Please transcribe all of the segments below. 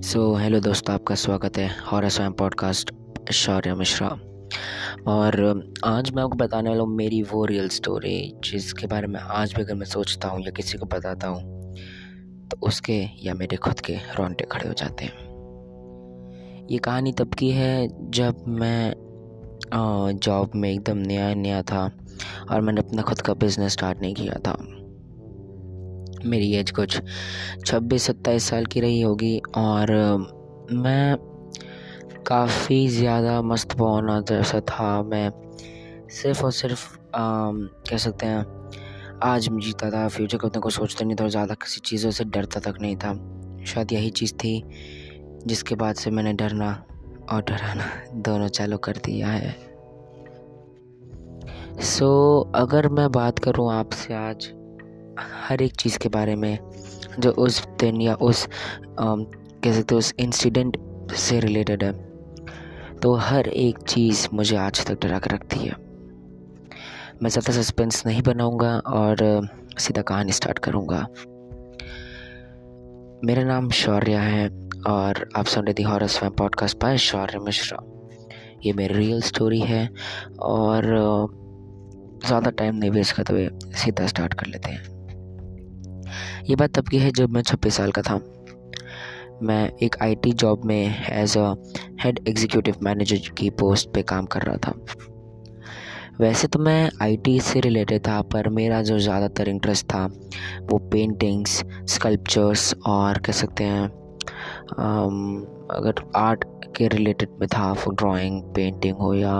So hello दोस्तों, आपका स्वागत है हॉरर स्वयं पॉडकास्ट शौर्य मिश्रा। और आज मैं आपको बताने वाला हूँ मेरी वो रियल स्टोरी जिसके बारे में आज भी अगर मैं सोचता हूँ या किसी को बताता हूँ तो उसके या मेरे खुद के रोंटे खड़े हो जाते हैं। ये कहानी तब की है जब मैं जॉब में एकदम नया नया था और मैंने अपना खुद का बिज़नेस स्टार्ट नहीं किया था। मेरी एज कुछ छब्बीस सत्ताईस साल की रही होगी और मैं काफ़ी ज़्यादा मस्त पौना जैसा था। मैं सिर्फ़ और सिर्फ़ आ, कह सकते हैं आज मैं जीता था। फ्यूचर को उतना कुछ सोचता नहीं था और ज़्यादा किसी चीज़ों से डरता तक नहीं था। शायद यही चीज़ थी जिसके बाद से मैंने डरना और डराना दोनों चालू कर दिया है। सो so, अगर मैं बात करूँ आपसे आज हर एक चीज़ के बारे में, जो उस दिन या उस कह सकते उस इंसिडेंट से रिलेटेड है। तो हर एक चीज़ मुझे आज तक डरा कर रखती है। मैं ज़्यादा सस्पेंस नहीं बनाऊँगा और सीधा कहानी स्टार्ट करूँगा। मेरा नाम शौर्य है और आप सुन रहे दी हॉरर स्वयं पॉडकास्ट बाय शौर्य मिश्रा। ये मेरी रियल स्टोरी है और ज़्यादा टाइम नहीं वेस्ट करते हुए सीधा स्टार्ट कर लेते हैं। ये बात तब की है जब मैं छब्बीस साल का था। मैं एक आईटी जॉब में as a head executive manager की पोस्ट पे काम कर रहा था। वैसे तो मैं आईटी से रिलेटेड था, पर मेरा जो ज़्यादातर इंटरेस्ट था, वो पेंटिंग्स स्कल्पचर्स और कह सकते हैं अगर आर्ट के रिलेटेड में था ड्राइंग पेंटिंग हो या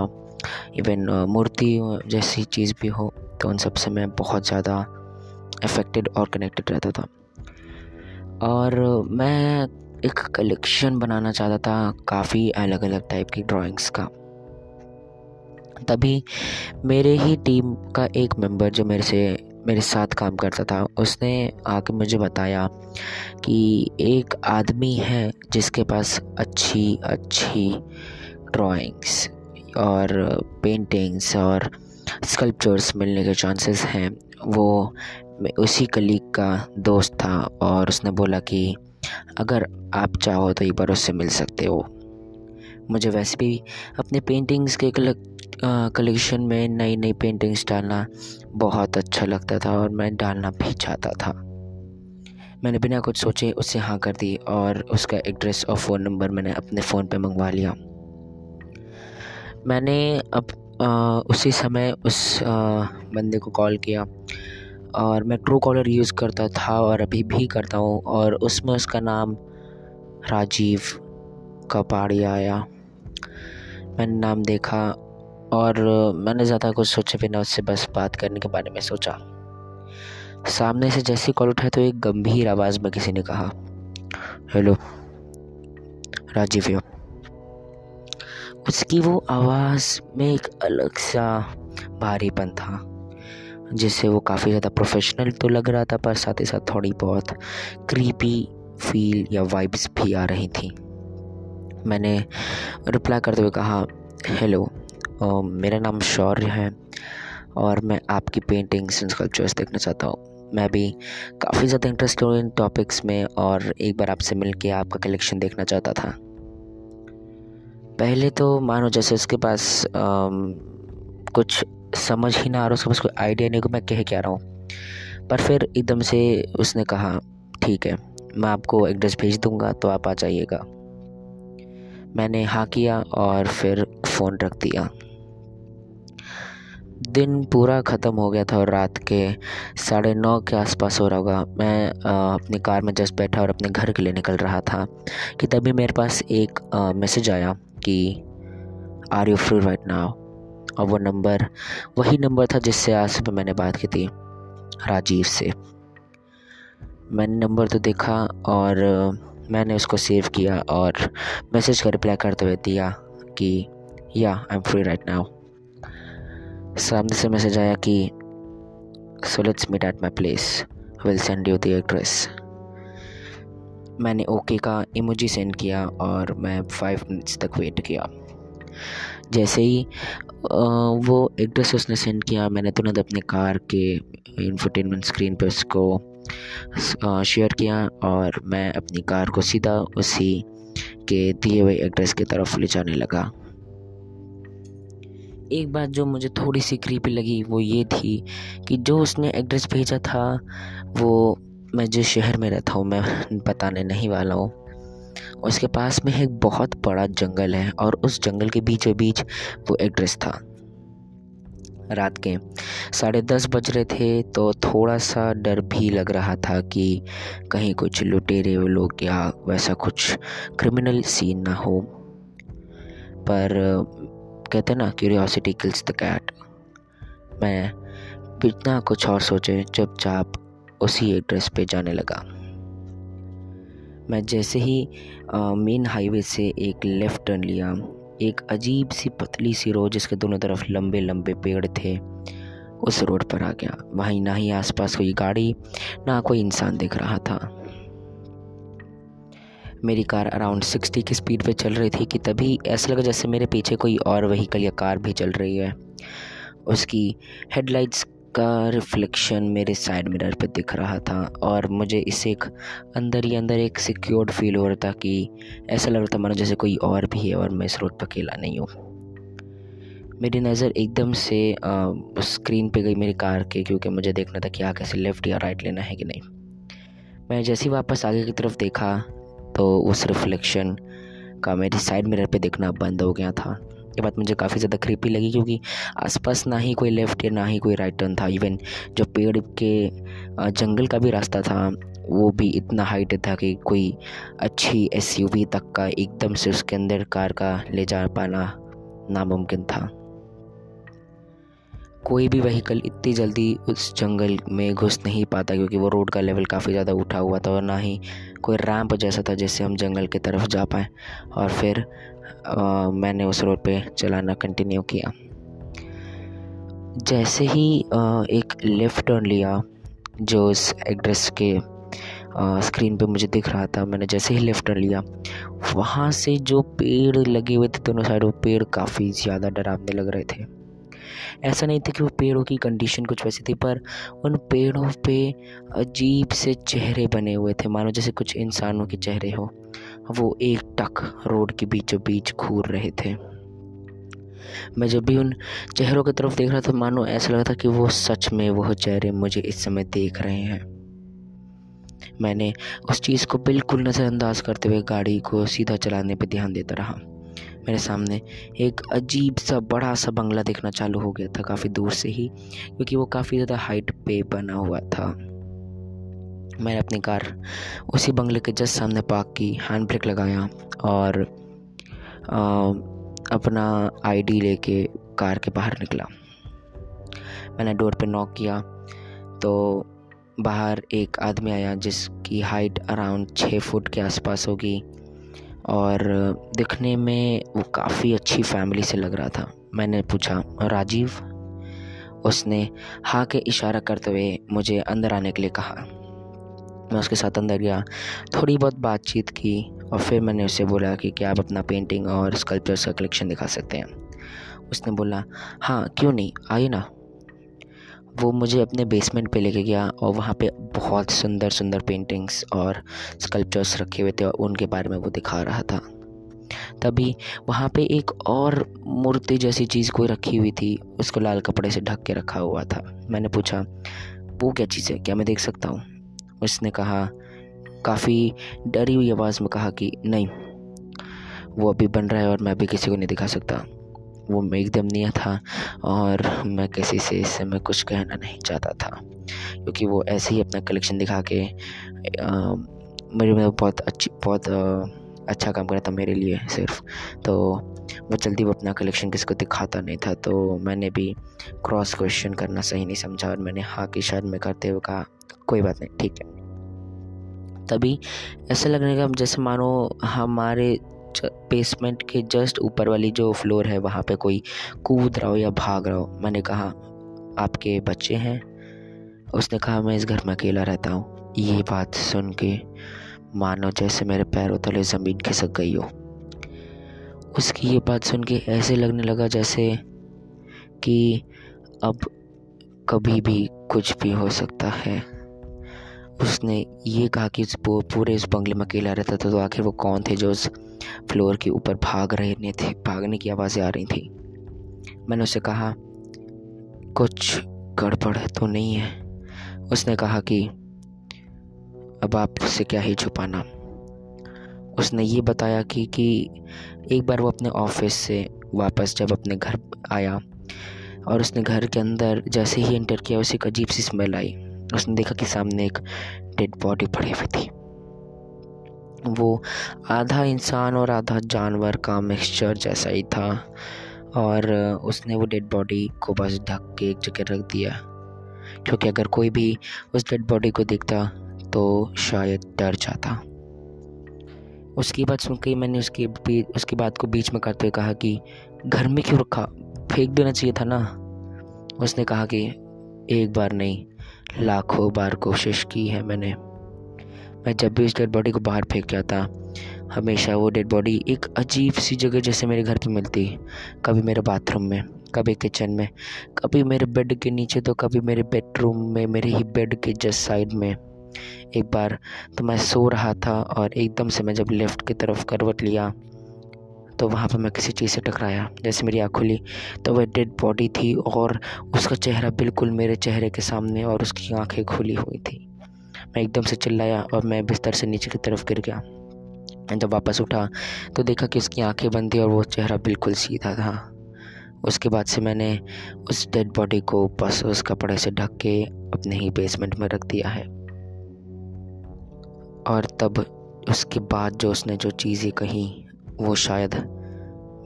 इवन मूर्ति जैसी चीज़ भी हो तो उन सबसे मैं बहुत ज़्यादा अफेक्टेड और कनेक्टेड रहता था। और मैं एक कलेक्शन बनाना चाहता था काफ़ी अलग अलग टाइप की ड्राइंग्स का। तभी मेरे ही टीम का एक मेंबर जो मेरे से, मेरे साथ काम करता था, उसने आके मुझे बताया कि एक आदमी है जिसके पास अच्छी अच्छी ड्राइंग्स और पेंटिंग्स और स्कल्पचर्स मिलने के चांसेस हैं। वो उसी कलीग का दोस्त था और उसने बोला कि, अगर आप चाहो तो एक बार उससे मिल सकते हो। मुझे वैसे भी अपने पेंटिंग्स के कलेक्शन में नई नई पेंटिंग्स डालना बहुत अच्छा लगता था और मैं डालना भी चाहता था। मैंने बिना कुछ सोचे उससे हाँ कर दी और उसका एड्रेस और फ़ोन नंबर मैंने अपने फ़ोन पे मंगवा लिया। मैंने अब उसी समय उस बंदे को कॉल किया। और मैं ट्रू कॉलर यूज़ करता था और अभी भी करता हूँ और उसमें उसका नाम राजीव कपाड़िया आया। मैंने नाम देखा और मैंने ज़्यादा कुछ सोचे बिना उससे बस बात करने के बारे में सोचा। सामने से जैसी कॉल उठाए तो एक गंभीर आवाज़ में किसी ने कहा, हेलो, राजीव उसकी वो आवाज़ में एक अलग सा भारीपन था, जिससे वो काफ़ी ज़्यादा प्रोफेशनल तो लग रहा था, पर साथ ही साथ थोड़ी बहुत क्रीपी फील या वाइब्स भी आ रही थी। मैंने रिप्लाई करते हुए कहा हेलो मेरा नाम शौर्य है और मैं आपकी पेंटिंग्स एंड स्कल्पचर्स देखना चाहता हूँ। मैं भी काफ़ी ज़्यादा इंटरेस्ट हूँ इन टॉपिक्स में और एक बार आपसे मिल के आपका कलेक्शन देखना चाहता था। पहले तो मानो जैसे उसके पास आ, कुछ समझ ही ना आ रहा उसके पास कोई आइडिया नहीं को मैं कह क्या रहा हूँ। पर फिर एकदम से उसने कहा ठीक है मैं आपको एड्रेस भेज दूँगा तो आप आ जाइएगा। मैंने हाँ किया और फिर फ़ोन रख दिया। दिन पूरा ख़त्म हो गया था और रात के साढ़े नौ के आसपास हो रहा होगा। मैं अपनी कार में जस्ट बैठा और अपने घर के लिए निकल रहा था कि तभी मेरे पास एक मैसेज आया। कि are you free right now और वो नंबर वही नंबर था जिससे आज सुबह मैंने बात की थी, राजीव से। मैंने नंबर तो देखा और मैंने उसको सेव किया और मैसेज का रिप्लाई करते हुए दिया कि yeah I am free right now सामने से मैसेज आया कि so let's meet at my place will send you the address मैंने ओके का इमोजी सेंड किया और मैं फाइव मिनट्स तक वेट किया। जैसे ही वो एड्रेस उसने सेंड किया, मैंने तुरंत अपने कार के इंफोटेनमेंट स्क्रीन पर उसको शेयर किया और मैं अपनी कार को सीधा उसी के दिए हुए एड्रेस की तरफ़ ले जाने लगा। एक बात जो मुझे थोड़ी सी क्रीपी लगी, वो ये थी कि जो उसने एड्रेस भेजा था, वो मैं जिस शहर में रहता हूँ, मैं बताने नहीं वाला हूँ। उसके पास में एक बहुत बड़ा जंगल है और उस जंगल के बीचों बीच वो एड्रेस था। रात के साढ़े दस बज रहे थे तो थोड़ा सा डर भी लग रहा था कि कहीं कुछ लुटेरे लोग या वैसा कुछ क्रिमिनल सीन ना हो। पर कहते ना क्यूरियोसिटी किल्स द कैट मैं बिना कुछ और सोचे चुपचाप उसी एड्रेस पे जाने लगा। मैं जैसे ही मेन हाईवे से एक लेफ़्ट टर्न लिया, एक अजीब सी पतली सी रोड जिसके दोनों तरफ़ लंबे लंबे पेड़ थे, उस रोड पर आ गया। वहीं ना ही आसपास कोई गाड़ी, ना कोई इंसान दिख रहा था। मेरी कार अराउंड सिक्सटी की स्पीड पे चल रही थी कि तभी ऐसा लगा जैसे मेरे पीछे कोई और व्हीकल या कार भी चल रही है। उसकी हेडलाइट्स का रिफ्लेक्शन मेरे साइड मिरर पे दिख रहा था और मुझे इसे एक अंदर ही अंदर एक सिक्योर्ड फील हो रहा था कि ऐसा लग रहा था मानो जैसे कोई और भी है और मैं इस रोड पर अकेला नहीं हूँ। मेरी नज़र एकदम से स्क्रीन पे गई मेरी कार के क्योंकि मुझे देखना था कि आगे से लेफ़्ट या राइट लेना है कि नहीं। मैं जैसे ही वापस आगे की तरफ़ देखा तो उस रिफ्लेक्शन का मेरी साइड मिरर पे देखना बंद हो गया था। ये बात मुझे काफ़ी ज़्यादा क्रीपी लगी क्योंकि आसपास ना ही कोई लेफ़्ट या ना ही कोई राइट टर्न था. इवन जो पेड़ के जंगल का भी रास्ता था, वो भी इतना हाइट था कि कोई अच्छी एसयूवी तक का एकदम से उसके अंदर कार का ले जा पाना नामुमकिन था। कोई भी वहीकल इतनी जल्दी उस जंगल में घुस नहीं पाता क्योंकि वो रोड का लेवल काफ़ी ज़्यादा उठा हुआ था और ना ही कोई रैंप जैसा था जिससे हम जंगल की तरफ़ जा पाए। और फिर आ, मैंने उस रोड पे चलाना कंटिन्यू किया। जैसे ही आ, एक लेफ़्ट टर्न लिया जो उस एड्रेस के स्क्रीन पे मुझे दिख रहा था मैंने जैसे ही लेफ़्ट टर्न लिया वहाँ से जो पेड़ लगे हुए थे दोनों साइड वो पेड़ काफ़ी ज़्यादा डरावने लग रहे थे। ऐसा नहीं था कि वो पेड़ों की कंडीशन कुछ वैसी थी, पर उन पेड़ों पे अजीब से चेहरे बने हुए थे। मानो जैसे कुछ इंसानों के चेहरे हो। वो एक टक रोड के बीचों बीच घूर रहे थे। मैं जब भी उन चेहरों की तरफ़ देख रहा था, मानो ऐसा लगा था कि वो सच में वह चेहरे मुझे इस समय देख रहे हैं। मैंने उस चीज़ को बिल्कुल नज़रअंदाज करते हुए गाड़ी को सीधा चलाने पर ध्यान देता रहा। मेरे सामने एक अजीब सा बड़ा सा बंगला देखना चालू हो गया था काफ़ी दूर से ही क्योंकि वो काफ़ी ज़्यादा हाइट पे बना हुआ था। मैंने अपनी कार उसी बंगले के जस्ट सामने पार्क की हैंड ब्रेक लगाया और आ, अपना आईडी लेके कार के बाहर निकला। मैंने डोर पे नॉक किया तो बाहर एक आदमी आया जिसकी हाइट अराउंड छः फुट के आसपास होगी। और दिखने में वो काफ़ी अच्छी फैमिली से लग रहा था। मैंने पूछा, राजीव? उसने हाँ के इशारा करते हुए मुझे अंदर आने के लिए कहा। मैं उसके साथ अंदर गया, थोड़ी बहुत बातचीत की और फिर मैंने उससे बोला कि, क्या आप अपना पेंटिंग और स्कल्पचर्स का कलेक्शन दिखा सकते हैं? उसने बोला हाँ क्यों नहीं? आइए ना। वो मुझे अपने बेसमेंट पे लेके गया और वहाँ पे बहुत सुंदर सुंदर पेंटिंग्स और स्कल्पचर्स रखे हुए थे और उनके बारे में वो दिखा रहा था। तभी वहाँ पे एक और मूर्ति जैसी चीज़ कोई रखी हुई थी, उसको लाल कपड़े से ढक के रखा हुआ था। मैंने पूछा, वो क्या चीज़ है? क्या मैं देख सकता हूँ? उसने कहा, काफ़ी डरी हुई आवाज़ में कहा कि नहीं, वो अभी बन रहा है और मैं अभी किसी को नहीं दिखा सकता। वो मैं एकदम नया था और मैं किसी से इस समय कुछ कहना नहीं चाहता था। क्योंकि वो ऐसे ही अपना कलेक्शन दिखा के मेरे में बहुत अच्छी, बहुत अच्छा काम करा था मेरे लिए सिर्फ़। तो वो जल्दी वो अपना कलेक्शन किसी को दिखाता नहीं था तो मैंने भी क्रॉस क्वेश्चन करना सही नहीं समझा और मैंने हाँ की शायद में करते हुए कहा, कोई बात नहीं, ठीक है। तभी ऐसा लगने का जैसे मानो हमारे बेसमेंट के जस्ट ऊपर वाली जो फ्लोर है, वहाँ पे कोई कूद रहा हो या भाग रहा हो, मैंने कहा, आपके बच्चे हैं? उसने कहा, मैं इस घर में अकेला रहता हूँ। ये बात सुन के मानो जैसे मेरे पैरों तले ज़मीन खिसक गई हो। उसकी ये बात सुन के ऐसे लगने लगा जैसे कि अब कभी भी कुछ भी हो सकता है। उसने ये कहा कि पूरे इस बंगले में अकेला रहता था तो आखिर वो कौन थे जो उस फ्लोर के ऊपर भाग रहे थे, भागने की आवाज़ें आ रही थी। मैंने उससे कहा, कुछ गड़बड़ तो नहीं है? उसने कहा कि, अब आपसे क्या ही छुपाना। उसने ये बताया कि कि एक बार वो अपने ऑफ़िस से वापस जब अपने घर आया और उसने घर के अंदर जैसे ही एंटर किया, उसे एक अजीब सी स्मेल आई। उसने देखा कि सामने एक डेड बॉडी पड़ी हुई थी। वो आधा इंसान और आधा जानवर का मिक्सचर जैसा ही था। और उसने वो डेड बॉडी को बस ढक के एक जगह रख दिया। क्योंकि अगर कोई भी उस डेड बॉडी को देखता तो शायद डर जाता। उसकी बात सुन के मैंने उसकी उसकी बात को बीच में करते हुए कहा कि, घर में क्यों रखा? फेंक देना चाहिए था ना? उसने कहा कि, एक बार नहीं, लाखों बार कोशिश की है मैंने। मैं जब भी उस डेड बॉडी को बाहर फेंक जाता हमेशा वो डेड बॉडी एक अजीब सी जगह जैसे मेरे घर पे मिलती, कभी मेरे बाथरूम में, कभी किचन में, कभी मेरे बेड के नीचे तो कभी मेरे बेडरूम में, मेरे ही बेड के जस्ट साइड में। एक बार तो मैं सो रहा था और एकदम से मैं जब लेफ़्ट की तरफ़ करवट लिया तो वहाँ पर मैं किसी चीज़ से टकराया, जैसे मेरी आँख खुली तो वह डेड बॉडी थी और उसका चेहरा बिल्कुल मेरे चेहरे के सामने और उसकी आँखें खुली हुई थी। मैं एकदम से चिल्लाया और मैं बिस्तर से नीचे की तरफ़ गिर गया। जब वापस उठा तो देखा कि उसकी आँखें बंद थी और वो चेहरा बिल्कुल सीधा था। उसके बाद से मैंने उस डेड बॉडी को बस उस कपड़े से ढक के अपने ही बेसमेंट में रख दिया है। और तब उसके बाद जो उसने जो चीज़ें कही वो शायद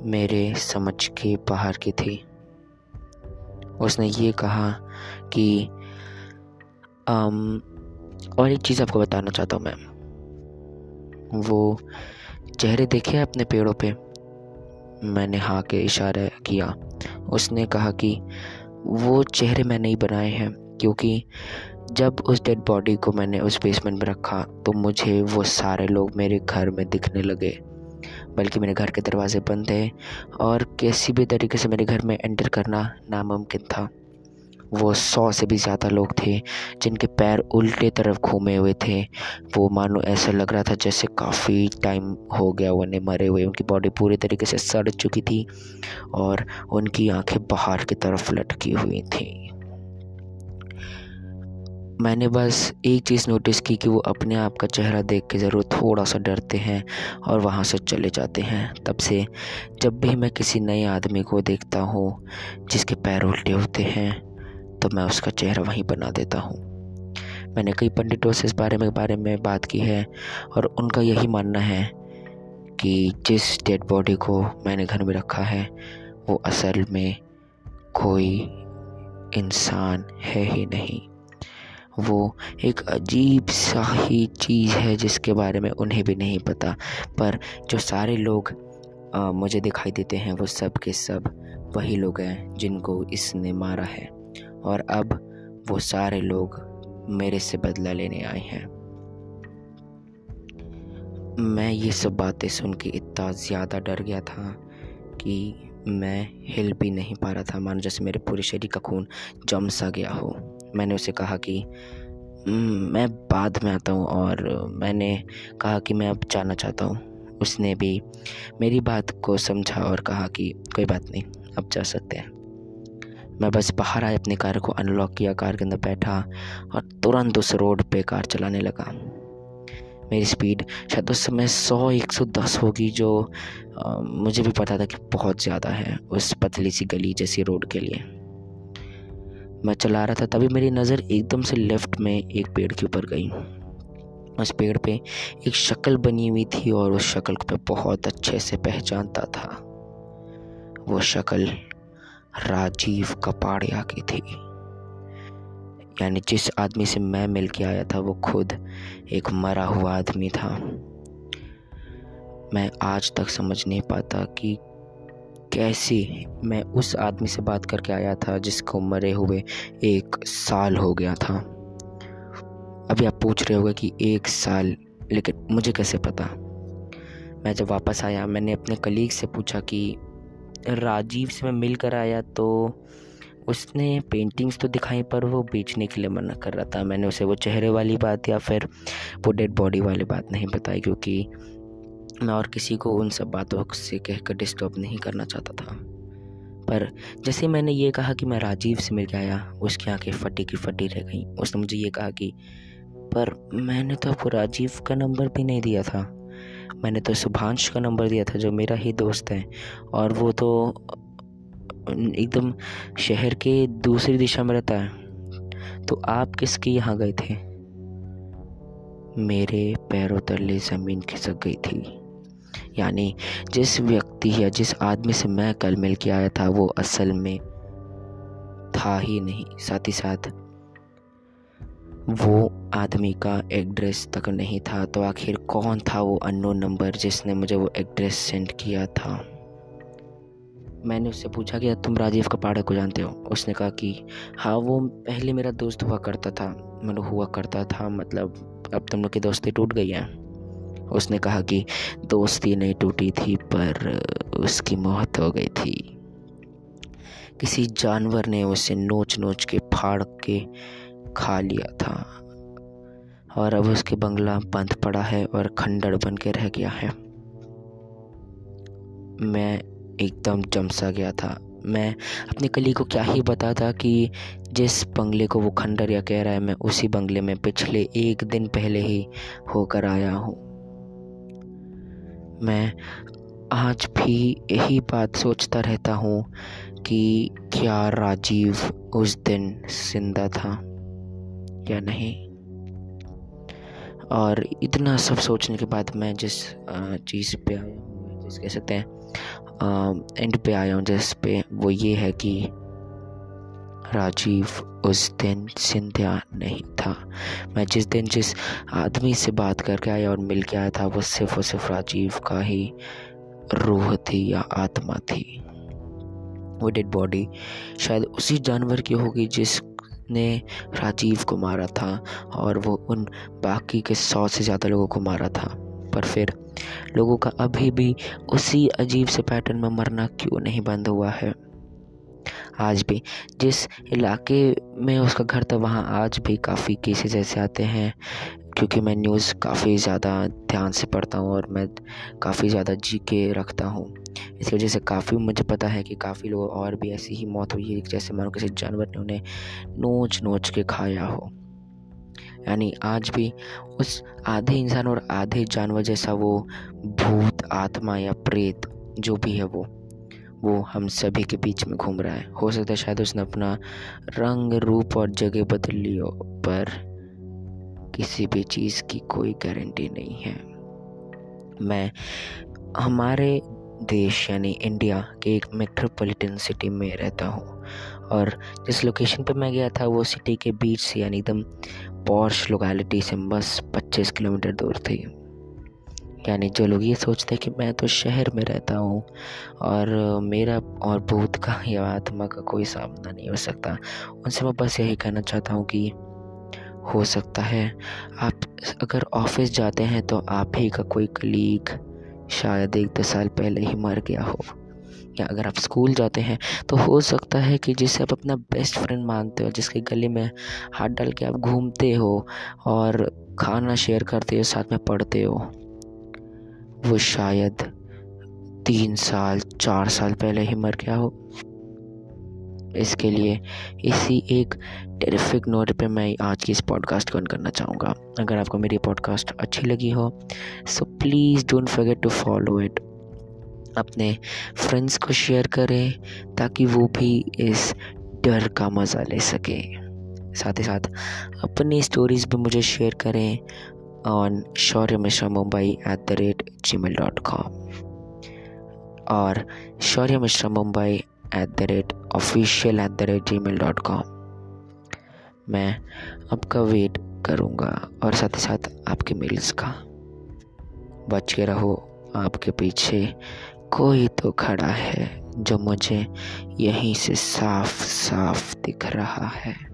मेरे समझ के बाहर की थी। उसने ये कहा कि आम, और एक चीज़ आपको बताना चाहता हूँ मैं वो चेहरे देखे अपने पेड़ों पे? मैंने हाँ के इशारा किया। उसने कहा कि वो चेहरे मैं नहीं बनाए हैं, क्योंकि जब उस डेड बॉडी को मैंने उस बेसमेंट में रखा तो मुझे वो सारे लोग मेरे घर में दिखने लगे। बल्कि मेरे घर के दरवाज़े बंद थे, और किसी भी तरीके से मेरे घर में एंटर करना नामुमकिन था। वो सौ से भी ज़्यादा लोग थे, जिनके पैर उल्टे तरफ़ घूमे हुए थे। वो मानो ऐसा लग रहा था जैसे काफ़ी टाइम हो गया उन्हें मरे हुए, उनकी बॉडी पूरी तरीके से सड़ चुकी थी और उनकी आँखें बाहर की तरफ़ लटकी हुई थी। मैंने बस एक चीज़ नोटिस की कि वो अपने आप का चेहरा देख के ज़रूर थोड़ा सा डरते हैं और वहाँ से चले जाते हैं। तब से जब भी मैं किसी नए आदमी को देखता हूँ, जिसके पैर उल्टे होते हैं तो मैं उसका चेहरा वहीं बना देता हूँ। मैंने कई पंडितों से इस बारे में बारे में बात की है और उनका यही मानना है कि जिस डेड बॉडी को मैंने घर में रखा है वो असल में कोई इंसान है ही नहीं। वो एक अजीब सा ही चीज़ है जिसके बारे में उन्हें भी नहीं पता पर जो सारे लोग आ, मुझे दिखाई देते हैं वो सब के सब वही लोग हैं जिनको इसने मारा है। और अब वो सारे लोग मेरे से बदला लेने आए हैं। मैं ये सब बातें सुन के इतना ज़्यादा डर गया था कि मैं हिल भी नहीं पा रहा था, मानो जैसे मेरे पूरे शरीर का खून जम सा गया हो। मैंने उसे कहा कि मैं बाद में आता हूँ और मैंने कहा कि मैं अब जाना चाहता हूँ। उसने भी मेरी बात को समझा और कहा कि, कोई बात नहीं, अब जा सकते हैं। मैं बस बाहर आए अपनी कार को अनलॉक किया कार के अंदर बैठा और तुरंत उस रोड पे कार चलाने लगा। मेरी स्पीड शायद उस समय सौ एक सौ दस होगी जो आ, मुझे भी पता था कि बहुत ज़्यादा है उस पतली सी गली जैसी रोड के लिए। मैं चला रहा था तभी मेरी नज़र एकदम से लेफ़्ट में एक पेड़ के ऊपर गई। उस पेड़ पे एक शक्ल बनी हुई थी और उस शक्ल को मैं बहुत अच्छे से पहचानता था। वो शक्ल राजीव कपाड़िया की थी। यानी जिस आदमी से मैं मिल के आया था, वो खुद एक मरा हुआ आदमी था। मैं आज तक समझ नहीं पाता कि कैसे मैं उस आदमी से बात करके आया था जिसको मरे हुए एक साल हो गया था। अभी आप पूछ रहे होगे कि एक साल, लेकिन मुझे कैसे पता? मैं जब वापस आया, मैंने अपने कलीग से पूछा कि राजीव से मैं मिल कर आया तो उसने पेंटिंग्स तो दिखाई, पर वो बेचने के लिए मना कर रहा था। मैंने उसे वो चेहरे वाली बात या फिर वो डेड बॉडी वाली बात नहीं बताई, क्योंकि मैं और किसी को उन सब बातों से कहकर डिस्टर्ब नहीं करना चाहता था। पर जैसे मैंने ये कहा कि मैं राजीव से मिल के आया, उसकी आँखें फटी की फटी रह गई। उसने मुझे ये कहा कि, पर मैंने तो आपको राजीव का नंबर भी नहीं दिया था। मैंने तो शुभांश का नंबर दिया था, जो मेरा ही दोस्त है। और वो तो एकदम शहर के दूसरी दिशा में रहता है। तो आप किसके यहाँ गए थे? मेरे पैरों तले ज़मीन खिसक गई थी। यानी जिस व्यक्ति या जिस आदमी से मैं कल मिल के आया था, वो असल में था ही नहीं। साथ ही साथ वो आदमी का एड्रेस तक नहीं था तो आखिर कौन था वो अननोन नंबर जिसने मुझे वो एड्रेस सेंड किया था? मैंने उससे पूछा कि तुम राजीव कपाड़े को जानते हो? उसने कहा कि हाँ वो पहले मेरा दोस्त हुआ करता था मतलब हुआ करता था मतलब अब तुम लोग की दोस्ती टूट गई है। उसने कहा कि, दोस्ती नहीं टूटी थी, पर उसकी मौत हो गई थी। किसी जानवर ने उसे नोच नोच के फाड़ के खा लिया था। और अब उसके बंगला बंद पड़ा है और खंडर बन के रह गया है। मैं एकदम जमसा गया था। मैं अपने कली को क्या ही बताता कि जिस बंगले को वो खंडर या कह रहा है, मैं उसी बंगले में पिछले एक दिन पहले ही होकर आया हूँ। मैं आज भी यही बात सोचता रहता हूँ कि क्या राजीव उस दिन ज़िंदा था। या नहीं। और इतना सब सोचने के बाद मैं जिस चीज़ पे आया हूँ, जिस, कह सकते हैं एंड पे आया हूँ, जिस पे वो ये है कि राजीव उस दिन सिंधिया नहीं था। मैं जिस दिन जिस आदमी से बात करके आया और मिल के आया था, वो सिर्फ़ और सिर्फ़ राजीव का ही रूह थी या आत्मा थी। वो डेड बॉडी शायद उसी जानवर की होगी जिसने राजीव को मारा था और वो उन बाकी के सौ से ज़्यादा लोगों को मारा था। पर फिर लोगों का अभी भी उसी अजीब से पैटर्न में मरना क्यों नहीं बंद हुआ है? आज भी जिस इलाके में उसका घर था, वहाँ आज भी काफ़ी केसेस ऐसे आते हैं क्योंकि मैं न्यूज़ काफ़ी ज़्यादा ध्यान से पढ़ता हूँ और मैं काफ़ी ज़्यादा जी के रखता हूँ। इसकी वजह से काफ़ी मुझे पता है कि काफ़ी लोग और भी ऐसी ही मौत हुई है जैसे मानो किसी जानवर ने उन्हें नोच नोच के खाया हो। यानी आज भी उस आधे इंसान और आधे जानवर जैसा वो भूत, आत्मा या प्रेत जो भी है वो वो हम सभी के बीच में घूम रहा है। हो सकता है शायद उसने अपना रंग, रूप और जगह बदल ली हो पर किसी भी चीज़ की कोई गारंटी नहीं है। मैं, हमारे देश यानी इंडिया के एक मेट्रोपॉलिटन सिटी में रहता हूँ और जिस लोकेशन पर मैं गया था वो सिटी के बीच से यानी एकदम पॉर्श लोकेलिटी से बस 25 किलोमीटर दूर थी। यानी जो लोग ये सोचते हैं कि मैं तो शहर में रहता हूँ और मेरा और भूत का या आत्मा का कोई सामना नहीं हो सकता, उनसे मैं बस यही कहना चाहता हूँ कि हो सकता है। आप अगर ऑफ़िस जाते हैं तो आप ही का कोई कलीग शायद एक दो साल पहले ही मर गया हो। या अगर आप स्कूल जाते हैं तो हो सकता है कि जिसे आप अपना बेस्ट फ्रेंड मानते हो, जिसके गले में हाथ डाल के आप घूमते हो और खाना शेयर करते हो, साथ में पढ़ते हो, वो शायद तीन साल, चार साल पहले ही मर गया हो। इसके लिए इसी एक टेरिफिक नोट पे मैं आज की इस पॉडकास्ट को करना चाहूँगा। अगर आपको मेरी पॉडकास्ट अच्छी लगी हो so please don't forget to follow it अपने फ्रेंड्स को शेयर करें ताकि वो भी इस डर का मज़ा ले सके। साथ ही साथ अपनी स्टोरीज़ भी मुझे शेयर करें on Shaurya Mishra Mumbai at the rate gmail dot com और Shaurya Mishra Mumbai at the rate official at the rate gmail dot com मैं आपका वेट करूँगा और साथ ही साथ आपके मेल्स का। बच के रहो, आपके पीछे कोई तो खड़ा है जो मुझे यहीं से साफ़ साफ़ दिख रहा है।